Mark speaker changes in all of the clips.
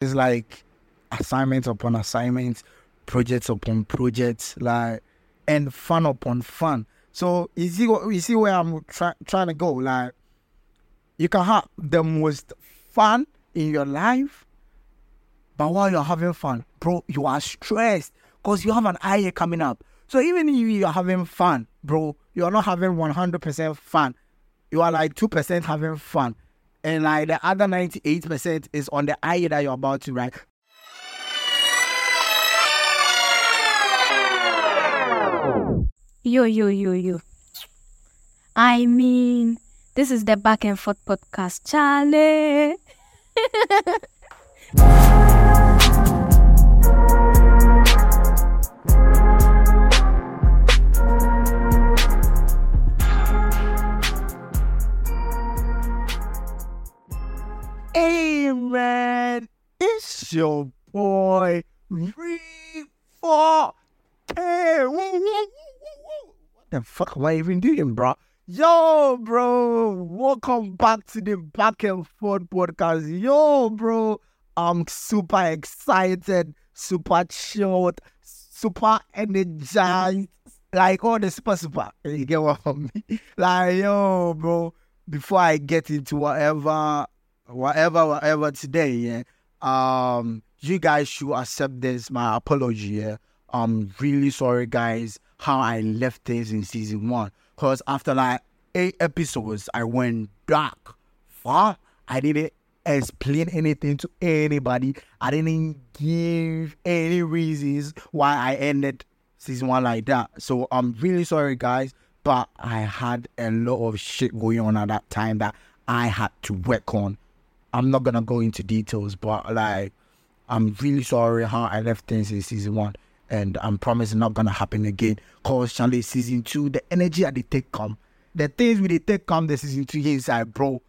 Speaker 1: it's like assignments upon assignments, projects upon projects, like and fun upon fun. So you see what you see where I'm try, trying to go. Like you can have the most fun in your life, but while you're having fun, bro, you are stressed because you have an IA coming up. So even if you're having fun, bro, you're not having 100% fun. You are like 2% having fun. And like the other 98% is on the IA that you're about to write.
Speaker 2: Yo, yo, yo, yo. I mean, this is the Back and Forth podcast, Charlie.
Speaker 1: Hey man, it's your boy K. What the fuck am I even doing, bro? Yo, bro, welcome back to the Back and Forth podcast. Yo, bro, I'm super excited, super chilled, super energized, like all the super super. You get what I mean? Like, yo, bro, before I get into whatever whatever, whatever today, yeah. Um, you guys should accept this. My apology, yeah. I'm really sorry, guys, how I left things in season one. Cause after like eight episodes, I went dark. Far, I didn't explain anything to anybody. I didn't give any reasons why I ended season one like that. So I'm really sorry, guys. But I had a lot of shit going on at that time that I had to work on. I'm not gonna go into details, but like I'm really sorry how I left things in season one, and I'm promising not gonna happen again. Cause Charlie season two, the energy at the take come, the things we they take come the season two inside, bro.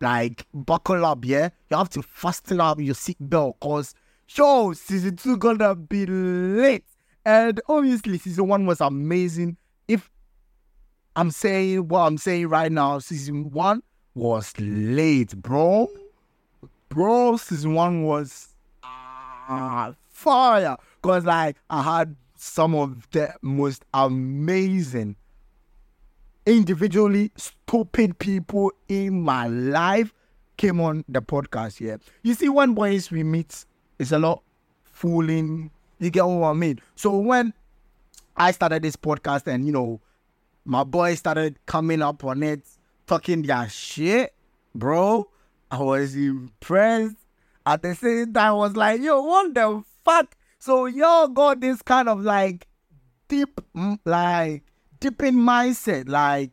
Speaker 1: Like buckle up, yeah. You have to fasten up your seatbelt, cause yo, season two gonna be lit. And obviously, season one was amazing. If I'm saying what I'm saying right now, season one was late, bro. Bro, season one was ah, fire. Cause like I had some of the most amazing, individually stupid people in my life came on the podcast here. You see, when boys we meet, it's a lot fooling. You get what I mean? So when I started this podcast and you know, my boys started coming up on it, talking their shit, bro. I was impressed. At the same time, I was like, yo, what the fuck? So y'all got this kind of like deep, like deep in mindset, like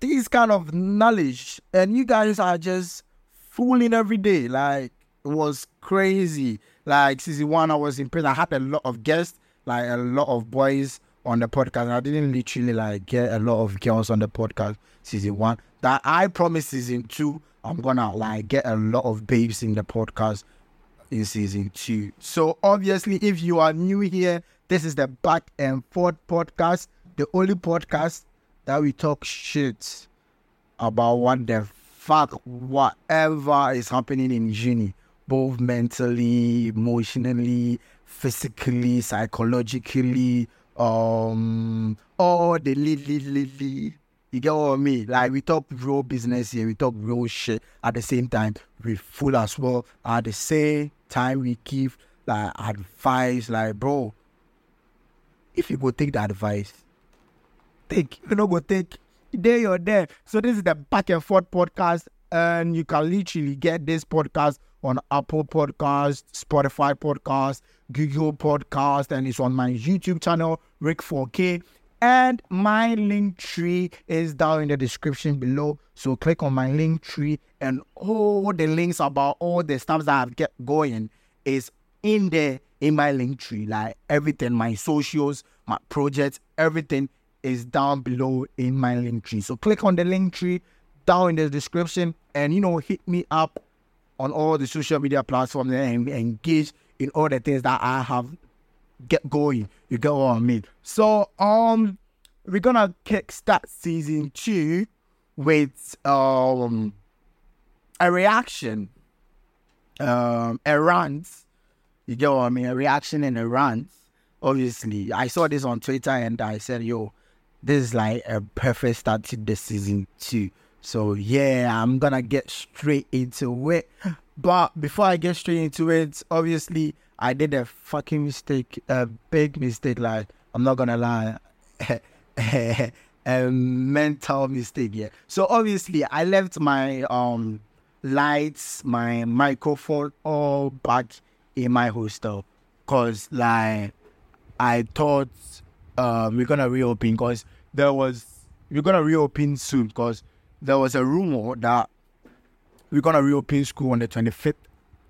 Speaker 1: this kind of knowledge, and you guys are just fooling every day. Like it was crazy. Like season one, I was impressed. I had a lot of guests, like a lot of boys on the podcast. I didn't literally like get a lot of girls on the podcast season one. That I promise season two, I'm gonna like get a lot of babes in the podcast in season two. So obviously, if you are new here, this is the Back and Forth podcast, the only podcast that we talk shit about what the fuck, whatever is happening in uni, both mentally, emotionally, physically, psychologically, um, all the li li li li. You get what I mean? Like we talk real business here, we talk real shit. At the same time, we full as well. At the same time, we give like advice. Like, bro, if you go take the advice, take. If you not go take, there you're there. So this is the back and forth podcast, and you can literally get this podcast on Apple Podcast, Spotify Podcast, Google Podcast, and it's on my YouTube channel, Ricc4K. And my Linktree is down in the description below. So click on my Linktree, and all the links about all the stuff that I've get going is in there in my Linktree. Like everything, my socials, my projects, everything is down below in my Linktree. So click on the Linktree down in the description, and you know, hit me up on all the social media platforms and engage in all the things that I have get going. You get what I mean? So um we're gonna kickstart season two with um a reaction. um, a rant. You get what I mean? A reaction and a rant. Obviously, I saw this on Twitter and I said, "Yo, this is like a perfect start to the season two. So yeah, I'm gonna get straight into it. But before I get straight into it, obviously I did a fucking mistake, a big mistake. Like I'm not gonna lie, a mental mistake. Yeah. So obviously I left my um lights, my microphone all back in my hostel, cause like I thought um, we're gonna reopen because there was we're gonna reopen soon because there was a rumor that we're gonna reopen school on the 25th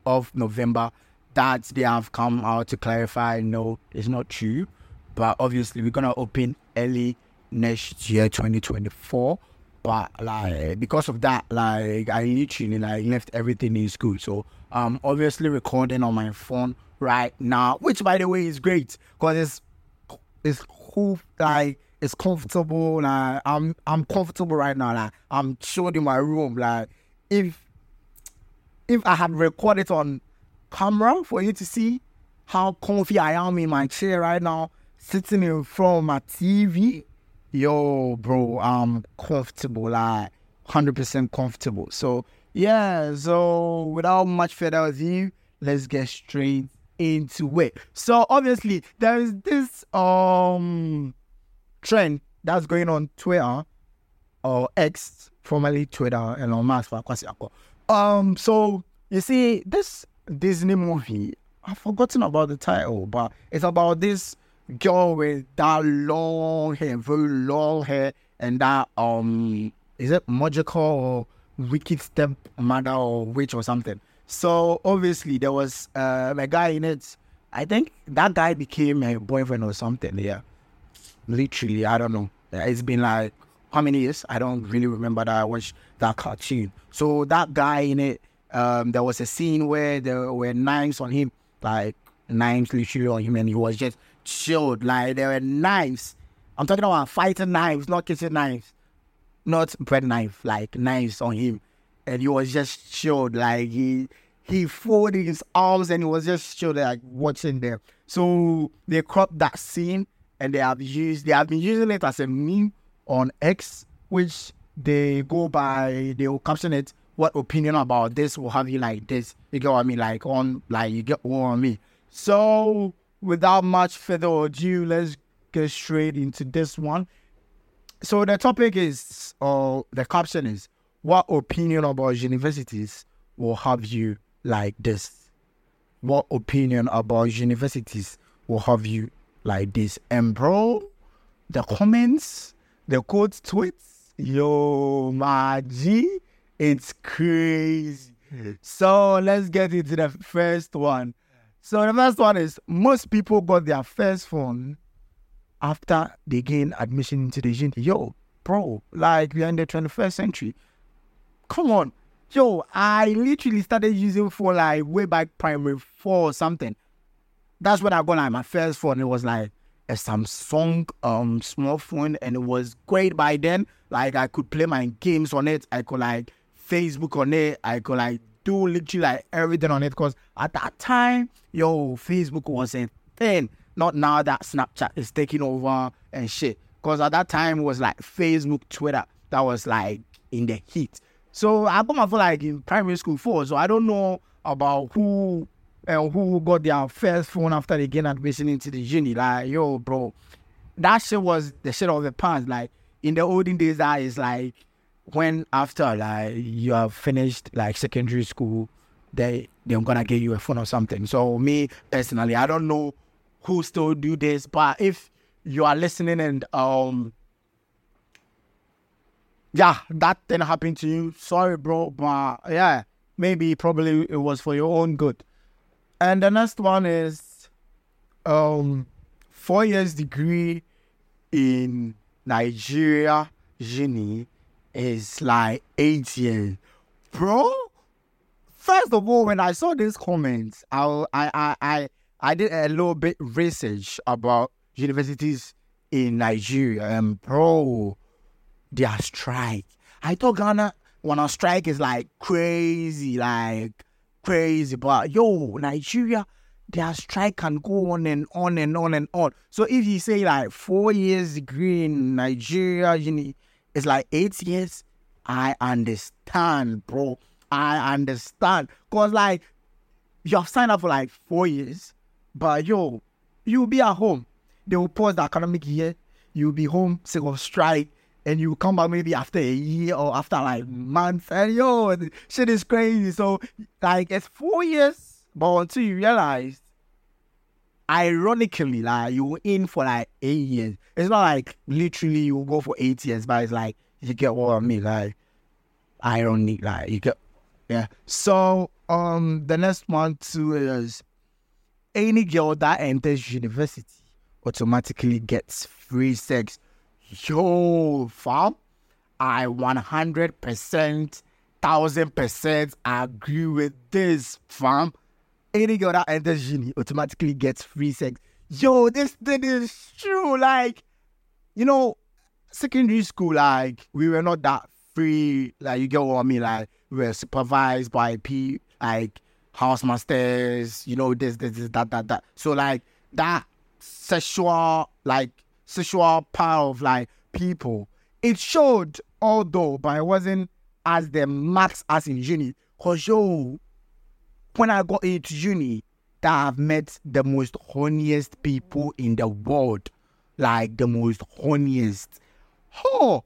Speaker 1: of November. That they have come out to clarify. No, it's not true. But obviously, we're gonna open early next year, 2024. But like because of that, like I literally like left everything in school. So I'm obviously recording on my phone right now, which by the way is great because it's it's cool like it's comfortable. Like I'm I'm comfortable right now. Like I'm chilled in my room. Like if if I had recorded on camera for you to see how comfy I am in my chair right now, sitting in front of my TV, yo, bro, I'm comfortable. Like hundred percent comfortable. So yeah. So without much further ado, let's get straight into it. So obviously there is this um trend that's going on Twitter or X, formerly Twitter, Elon Musk Um, so you see this Disney movie, I've forgotten about the title, but it's about this girl with that long hair, very long hair, and that um, is it magical or wicked step stepmother or witch or something. So obviously there was uh, a guy in it. I think that guy became a boyfriend or something. Yeah, literally, I don't know. It's been like how many years? I don't really remember that I watched that cartoon. So that guy in it, um, there was a scene where there were knives on him, like knives literally on him, and he was just chilled. Like there were knives. I'm talking about fighting knives, not kitchen knives, not bread knife, like knives on him and he was just chilled. Like he he folded his arms and he was just chilled, like watching them. So they cropped that scene and they have used they have been using it as a meme on X, which they go by they will caption it what opinion about this will have you like this. You get what I mean? Like on like you get what I mean. So without much further ado, let's get straight into this one. So the topic is or uh, the caption is what opinion about universities will have you like this? What opinion about universities will have you like this? And bro, the comments, the quote tweets, yo, my G, it's crazy. So let's get into the first one. So the first one is most people got their first phone after they gain admission into the uni. Yo, bro, like we are in the 21st century come on. Yo, I literally started using phone like way back primary four or something. That's when I got like my first phone. It was like a Samsung um small phone and it was great by then. Like I could play my games on it. I could like Facebook on it. I could like do literally like everything on it because at that time, yo, Facebook was a thing. Not now that Snapchat is taking over and shit. Because at that time it was like Facebook, Twitter that was like in the heat. So I got my phone like in primary school four. So I don't know about who and uh, who got their first phone after they get admission into the uni. Like, yo, bro, that shit was the shit of the past. Like in the olden days, that is like when after like you have finished like secondary school, they they're gonna give you a phone or something. So me personally, I don't know who still do this, but if you are listening and um yeah, that didn't happen to you. Sorry, bro, but yeah, maybe probably it was for your own good. And the next one is um four years degree in Nigeria uni is like eight years. Bro, first of all, when I saw these comments, I I I I did a little bit research about universities in Nigeria and bro their strike. I thought Ghana when a strike is like crazy, like crazy. But yo, Nigeria, their strike can go on and on and on and on. So if you say like four years degree in Nigeria, you know, it's like eight years. I understand, bro. I understand. Cause like you have signed up for like four years, but yo, you'll be at home. They will pause the academic year. You'll be home sick of strike. And you come back maybe after a year or after like months. And yo, shit is crazy. So like it's four years, but until you realize ironically, like you were in for like eight years. It's not like literally you go for eight years, but it's like you get what I mean, like ironic, like you get yeah. So um the next one too is any girl that enters university automatically gets free sex. Yo, fam, I 100%, 1000% agree with this, fam. Any girl that enters uni automatically gets free sex. Yo, this thing is true. Like, you know, secondary school, like, we were not that free. Like, you get what I mean? Like, we were supervised by P, like, housemasters, you know, this, this, this, that, that, that. So, like, that sexual, like, sexual power of, like, people, it showed, although, but it wasn't as the max as in uni. Because, yo, when I got into uni, that I've met the most horniest people in the world. Like, the most horniest. Oh,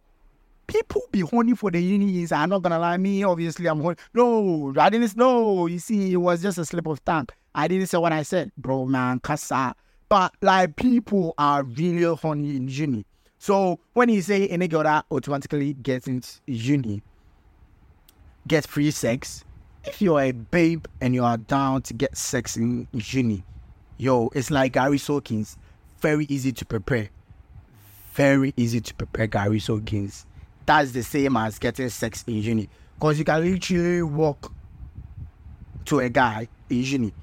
Speaker 1: people be horny for the unis. I'm not gonna lie, me obviously I'm horny. No, I didn't know. You see, it was just a slip of tongue. I didn't say what I said, bro, man, kasa. But like people are really horny in uni. So when you say any girl that automatically gets into uni, gets free sex, if you're a babe and you are down to get sex in uni, yo, it's like gari Soakins. Very easy to prepare. Very easy to prepare gari Soakins that's the same as getting sex in uni. Because you can literally walk to a guy in uni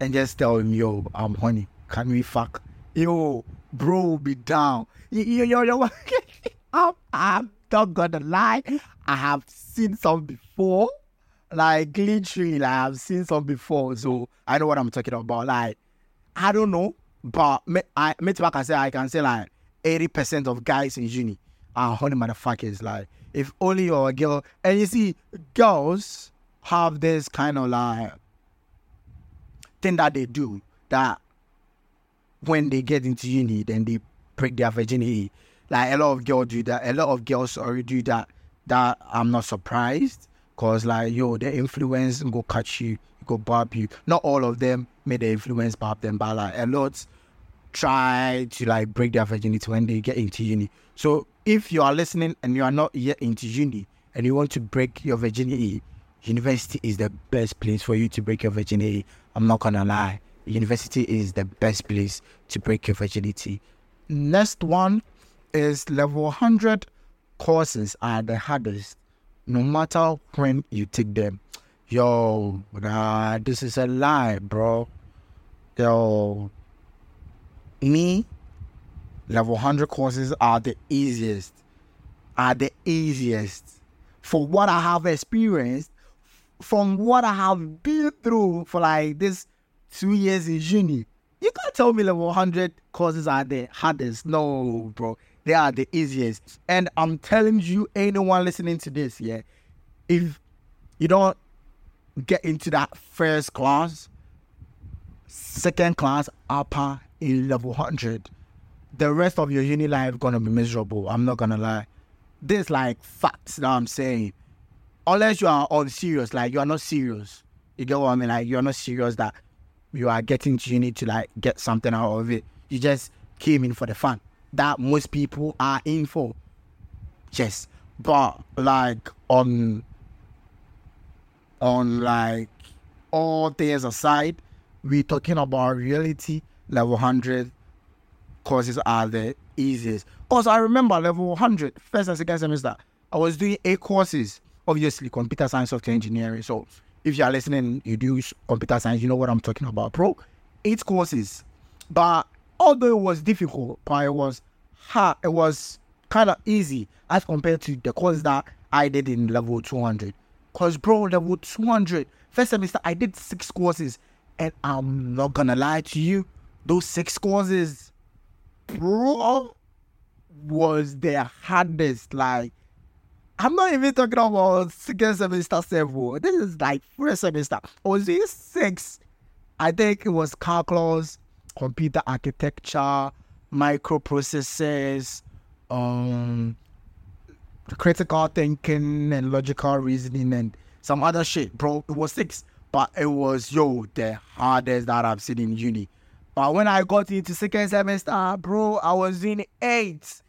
Speaker 1: and just tell him, yo, I'm honey. Can we fuck? Yo, bro be down. Yo, yo, yo, I'm, I'm not gonna lie. I have seen some before. Like literally, like I've seen some before. So I know what I'm talking about. Like, I don't know. But me, I, me I can say I can say like 80% of guys in uni are honey motherfuckers. Like, if only you're a girl. And you see, girls have this kind of like thing that they do that when they get into uni, then they break their virginity. Like a lot of girls do that. A lot of girls already do that. That I'm not surprised. Cause like yo, the influence go catch you, go barb you. Not all of them made the influence barb them, but like a lot try to like break their virginity when they get into uni. So if you are listening and you are not yet into uni and you want to break your virginity, university is the best place for you to break your virginity. I'm not gonna lie. University is the best place to break your virginity. Next one is level 100 courses are the hardest, no matter when you take them. Yo, nah, this is a lie, bro. Yo, me, level 100 courses are the easiest. Are the easiest. For what I have experienced, from what I have been through for like this two years in uni, you can't tell me level 100 courses are the hardest. No, bro. They are the easiest. And I'm telling you, anyone listening to this, yeah, if you don't get into that first class, second class, upper, in level 100, the rest of your uni life gonna be miserable. I'm not gonna lie. This like facts that I'm saying. Unless you are on serious, like you are not serious. You get what I mean? Like you're not serious that you are getting to uni to like get something out of it. You just came in for the fun. That most people are in for. Yes. But like on on like all things aside, we're talking about reality level 100 courses are the easiest. Because I remember level 100, first and second semester, I was doing eight courses, obviously computer science, software engineering. So if you are listening, you do computer science, you know what I'm talking about, bro. Eight courses. But although it was difficult, but it was hard, it was kind of easy as compared to the course that I did in level 200. Cause bro, level 200. First semester, I did six courses. And I'm not gonna lie to you, those six courses, bro, was the hardest. Like, I'm not even talking about second semester seven. This is like first semester. I was in six. I think it was calculus, computer architecture, microprocessors, um, critical thinking and logical reasoning and some other shit, bro. It was six, but it was yo the hardest that I've seen in uni. But when I got into second semester, bro, I was in eight.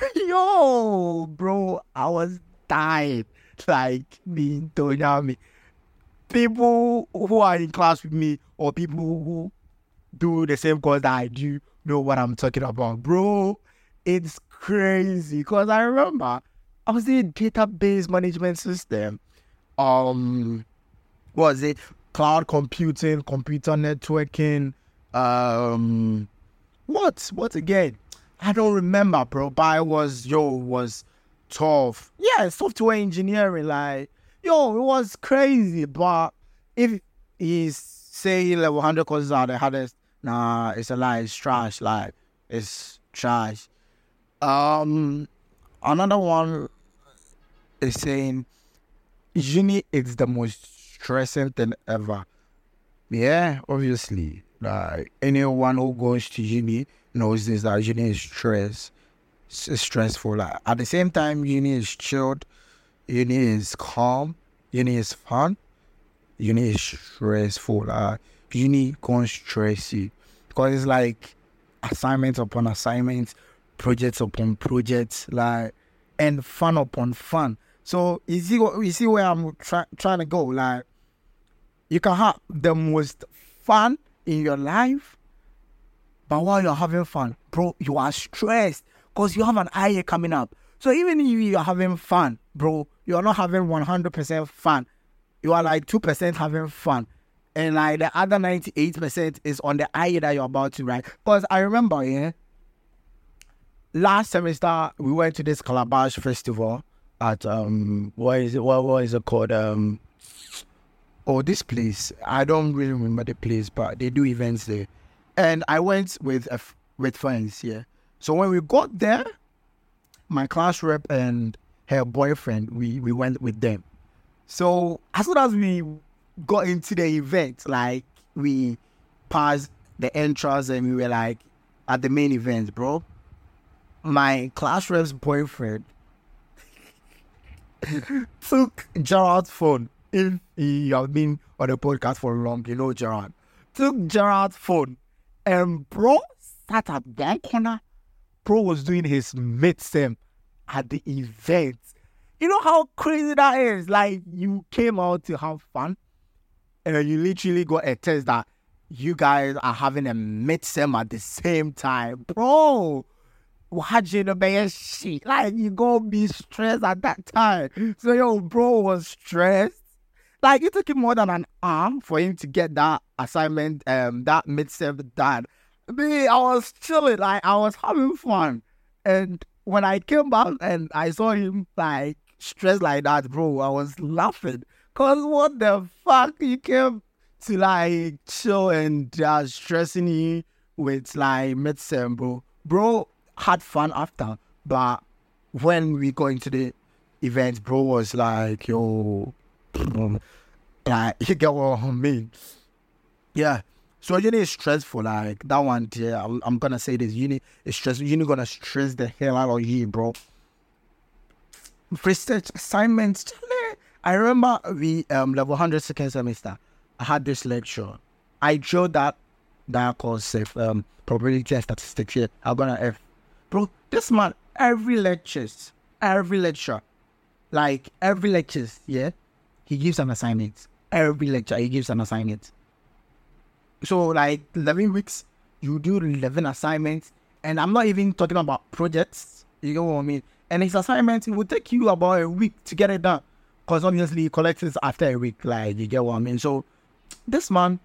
Speaker 1: Yo, bro, I was dying. Like me, don't know me. People who are in class with me or people who do the same course that I do know what I'm talking about, bro. It's crazy because I remember I was in database management system. Um, was it cloud computing, computer networking? Um, what? What again? I don't remember, bro. But I was yo was tough. Yeah, software engineering, like yo, it was crazy. But if he's saying level hundred courses are the hardest, nah, it's a lie. It's trash. Like it's trash. Um, another one is saying uni is the most stressing thing ever. Yeah, obviously. Like anyone who goes to uni knows this that uni is stress. It's stressful. Like at the same time, uni is chilled, uni is calm, uni is fun, uni is stressful. Like uni can stress you because it's like assignments upon assignments, projects upon projects, like and fun upon fun. So you see what you see where I'm try, trying to go. Like you can have the most fun in your life, but while you're having fun, bro, you are stressed because you have an IA coming up. So even if you're having fun, bro, you're not having 100% fun. You are like 2% having fun. And like the other 98% is on the IA that you're about to write. Because I remember, yeah, last semester we went to this Calabash festival at um what is it what, what is it called? Um oh this place. I don't really remember the place, but they do events there. And I went with with friends, yeah. So when we got there, my class rep and her boyfriend, we, we went with them. So as soon as we got into the event, like we passed the entrance and we were like at the main event, bro. My class rep's boyfriend took Gerard's phone. If you have been on the podcast for long, you know Gerard. Took Gerard's phone and bro sat at that corner. Bro was doing his midsem at the event. You know how crazy that is? Like you came out to have fun and you literally got a test that you guys are having a midsem at the same time. Bro, watching the man shit. Like you gonna be stressed at that time. So yo, bro was stressed. Like it took him more than an hour for him to get that assignment, um, that midsem done. Me, I was chilling, like I was having fun. And when I came back and I saw him like stressed like that, bro, I was laughing. Cause what the fuck? You came to like chill and just stressing you with like midsem, bro. Bro had fun after, but when we go into the event, bro was like, yo, um, like you get what I mean? Yeah. So uni is stressful, like that one. Yeah, I'm, I'm gonna say this. Uni is stressful. Uni gonna stress the hell out of you, bro. Research assignments. I remember we um level 100 second semester. I had this lecture. I drew that that course of um probability and statistics here. I'm gonna F. Bro, this man every lectures, every lecture, like every lectures, yeah, he gives an assignment. Every lecture he gives an assignment. So like 11 weeks, you do 11 assignments, and I'm not even talking about projects. You know what I mean? And his assignment it will take you about a week to get it done, because obviously he collects it after a week. Like you get what I mean? So this man,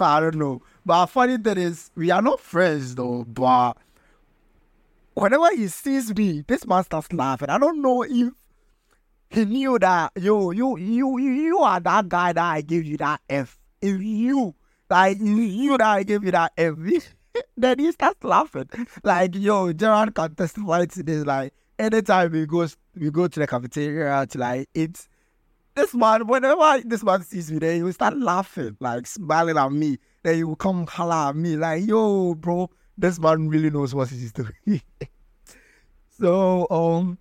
Speaker 1: I don't know. But funny thing is, we are not friends though. But whenever he sees me, this man starts laughing. I don't know if he knew that yo, you you you are that guy that I gave you that F. If you like you that I gave you that F, then he starts laughing. Like yo, Gerard can testify to this. Like anytime we go we go to the cafeteria to like eat, this man whenever this man sees me, then he will start laughing, like smiling at me. Then he will come holler at me like, yo, bro, this man really knows what he's doing. so um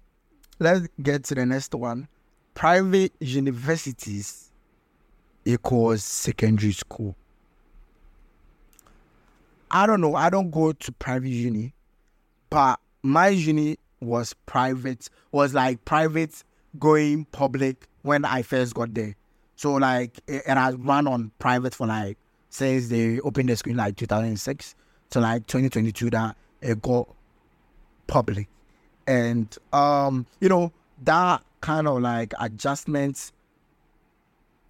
Speaker 1: let's get to the next one. Private universities equals secondary school. I don't know. I don't go to private uni, but my uni was private. Was like private going public when I first got there. So like, and I ran on private for like since they opened the screen like 2006 to like 2022 that it got public and um you know that kind of like adjustments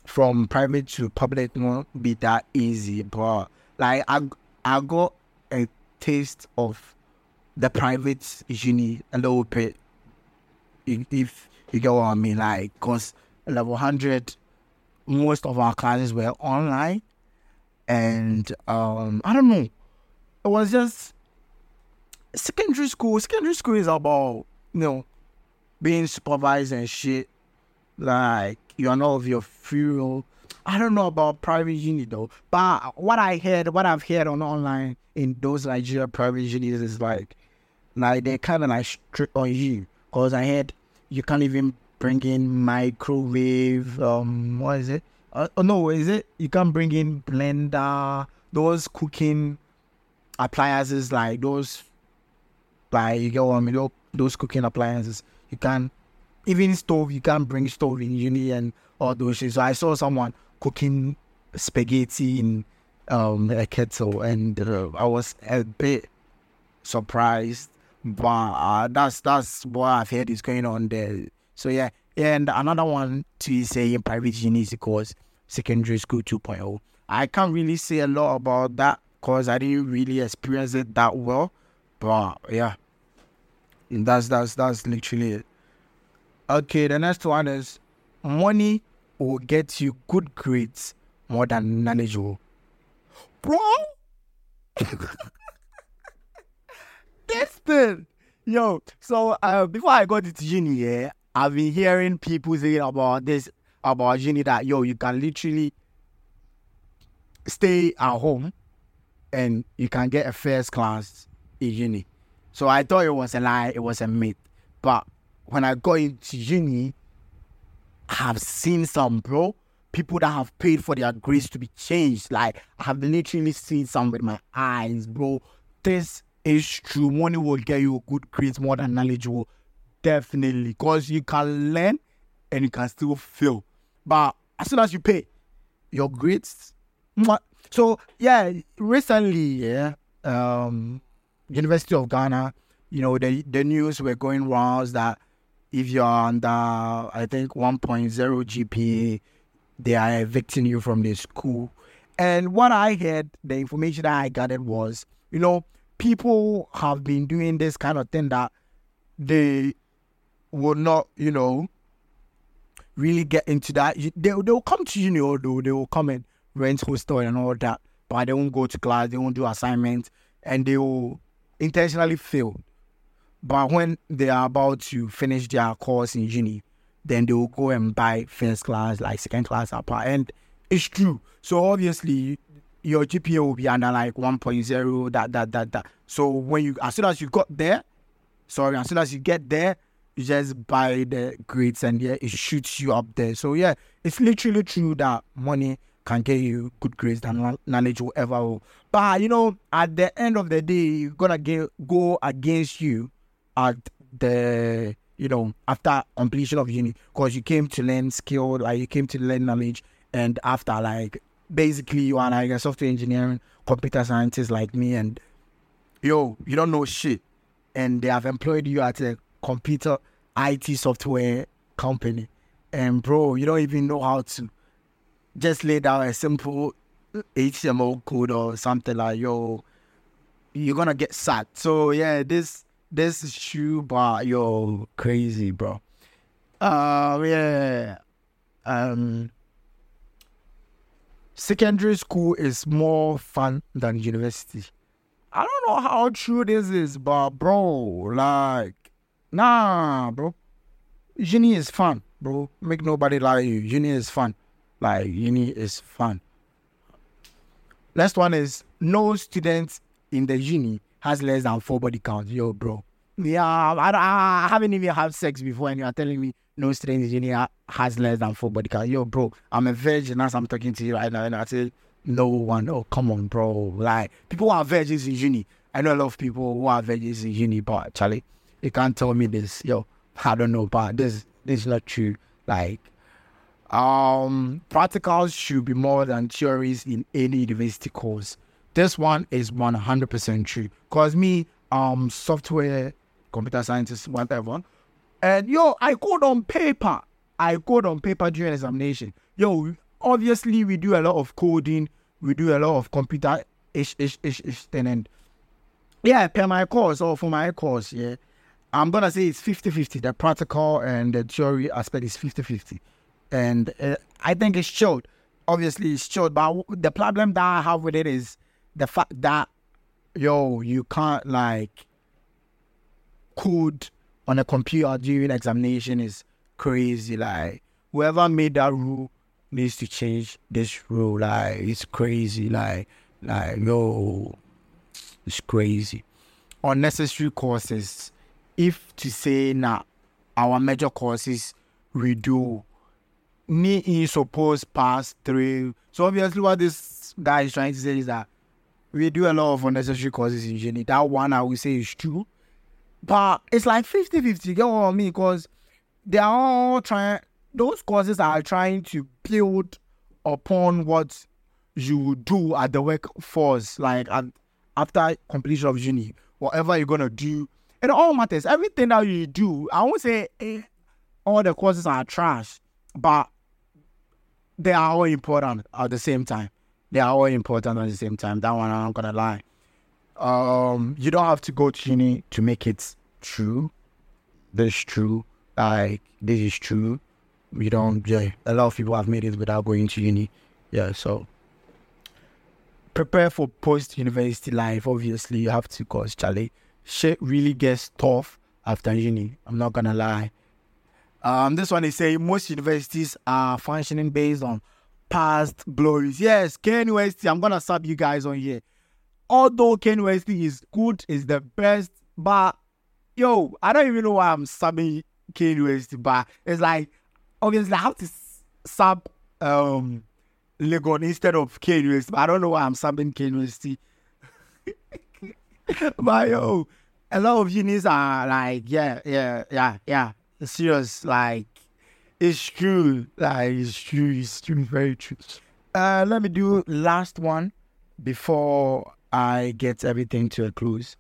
Speaker 1: from private to public won't be that easy but like i i got a taste of the private uni a little bit if you get what i mean like because level 100 most of our classes were online and um i don't know it was just secondary school, secondary school is about, you know, being supervised and shit. Like, you know of your fuel. I don't know about private uni though, but what I heard, what I've heard on online in those Nigeria private unis is like, like they kind of like strict on you. Cause I heard you can't even bring in microwave. Um, what is it? Uh, oh no, is it? You can't bring in blender. Those cooking appliances like those like you get what I mean? Those cooking appliances. You can't even stove, you can't bring stove in uni and all those shit. So I saw someone cooking spaghetti in um, a kettle and uh, I was a bit surprised. But uh, that's that's what I've heard is going on there. So yeah, and another one to say in private uni is course secondary school 2.0. I can't really say a lot about that because I didn't really experience it that well. But yeah, that's that's that's literally it. Okay, the next one is money will get you good grades more than knowledge will. Bro, this thing, yo. So uh, before I got into uni, yeah, I've been hearing people saying about this about uni that yo, you can literally stay at home and you can get a first class in uni. So I thought it was a lie, it was a myth. But when I got into uni, I have seen some, bro, people that have paid for their grades to be changed. Like, I have literally seen some with my eyes, bro. This is true. Money will get you good grades more than knowledge will. Definitely. Because you can learn and you can still fail. But as soon as you pay, your grades. So, yeah, recently, yeah, um, University of Ghana, you know, the the news were going around that if you're under, I think, 1.0 GPA, they are evicting you from the school. And what I heard, the information that I gathered was, you know, people have been doing this kind of thing that they will not, you know, really get into that. They, they will come to uni, although they will come and rent hostel and all that, but they won't go to class, they won't do assignments, and they will intentionally fail. But when they are about to finish their course in uni, then they will go and buy first class, like second class apart. And it's true. So obviously your GPA will be under like 1.0, that, that, that, that. So when you, as soon as you got there, sorry, as soon as you get there, you just buy the grades and yeah, it shoots you up there. So yeah, it's literally true that money can get you good grades than knowledge will ever will. But you know, at the end of the day, you're gonna get go against you at the you know after completion of uni because you came to learn skill, like you came to learn knowledge, and after like basically you are like a software engineering, computer scientist like me, and yo, you don't know shit, and they have employed you at a computer IT software company, and bro, you don't even know how to just lay down a simple HTML code or something like yo, you're gonna get sacked. So yeah, this this is true, but yo, crazy, bro. Uh, yeah. Um, secondary school is more fun than university. I don't know how true this is, but bro, like, nah, bro. Uni is fun, bro. Make nobody lie you. Uni is fun. Like, uni is fun. Last one is no student in the uni has less than four body counts. Yo, bro. Yeah, I, I haven't even had sex before, and you are telling me no in uni has less than four body counts. Yo, bro, I'm a virgin as I'm talking to you right now, and I say no one. Oh, come on, bro. Like people are virgins in uni. I know a lot of people who are virgins in uni, but Charlie, you can't tell me this. Yo, I don't know, but this this is not true. Like, um, practicals should be more than theories in any university course. This one is one hundred percent true. Cause me, um, software, computer scientist, whatever, and yo, I code on paper. I code on paper during examination. Yo, obviously we do a lot of coding, we do a lot of computer ish ish ish ish thing and yeah, per my course or for my course, yeah. I'm gonna say it's 50-50. The practical and the theory aspect is 50-50. And uh, I think it's showed. Obviously it's showed, but the problem that I have with it is the fact that yo, you can't like code on a computer during examination is crazy. Like whoever made that rule needs to change this rule. Like it's crazy. Like like yo, it's crazy. Unnecessary courses. If to say now our major courses we do me is supposed pass through. So obviously what this guy is trying to say is that we do a lot of unnecessary courses in uni. That one I would say is true. But it's like 50 50, get what I mean? Because they are all trying, those courses are trying to build upon what you do at the workforce, like at, after completion of uni, whatever you're gonna do. It all matters. Everything that you do, I won't say eh, all the courses are trash, but they are all important at the same time. They are all important at the same time. That one I'm not gonna lie. Um, you don't have to go to uni to make it true. This is true. Like this is true. You don't. Yeah, a lot of people have made it without going to uni. Yeah, so prepare for post university life. Obviously, you have to, cause Charlie, shit really gets tough after uni. I'm not gonna lie. Um, this one is saying most universities are functioning based on past glories. Yes, KNUST, I'm gonna sub you guys on here. Although KNUST is good, is the best, but yo, I don't even know why I'm subbing KNUST, but it's like obviously I have to sub um Legon instead of KNUST, but I don't know why I'm subbing KNUST. but yo, a lot of unis are like, yeah, yeah, yeah, yeah. Serious, like it's true. Like it's true. It's true. Very true. Uh, let me do last one before I get everything to a close.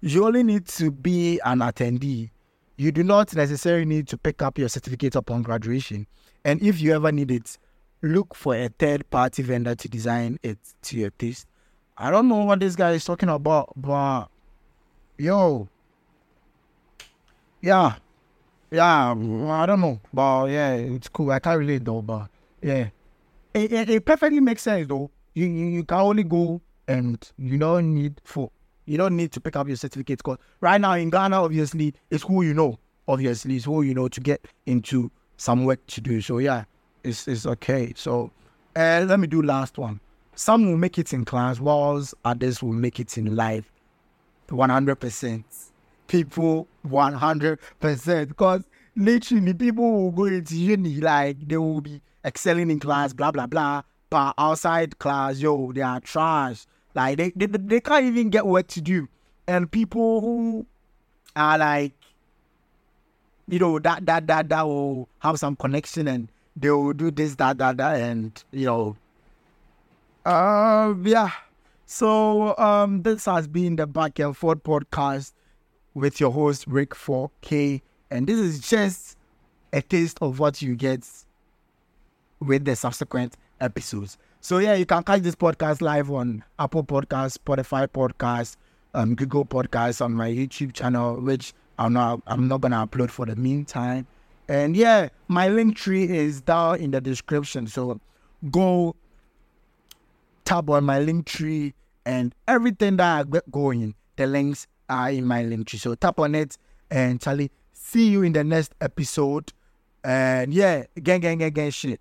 Speaker 1: You only need to be an attendee. You do not necessarily need to pick up your certificate upon graduation. And if you ever need it, look for a third party vendor to design it to your taste. I don't know what this guy is talking about, but yo, yeah, yeah, I don't know, but yeah, it's cool. I can't relate though, but yeah, it, it, it perfectly makes sense though. You, you you can only go and you don't need for you don't need to pick up your certificate because right now in Ghana, obviously, it's who you know. Obviously, it's who you know to get into some work to do. So yeah, it's it's okay. So uh, let me do last one. Some will make it in class, whilst others will make it in life. One hundred percent. People, one hundred percent. Because literally, people will go into uni like they will be excelling in class, blah blah blah. But outside class, yo, they are trash. Like they, they they can't even get work to do. And people who are like, you know, that that that that will have some connection and they will do this, that, that, that, and you know. Uh yeah. So um this has been the Back and Forth podcast with your host Ricc4K. And this is just a taste of what you get with the subsequent episodes. So yeah, you can catch this podcast live on Apple Podcasts, Spotify Podcasts, um, Google Podcasts on my YouTube channel, which I'm not I'm not gonna upload for the meantime. And yeah, my Linktree is down in the description. So go tap on my Linktree and everything that I get going, the links are in my Linktree. So tap on it and Charlie, see you in the next episode. And yeah, gang, gang, gang, gang, shit.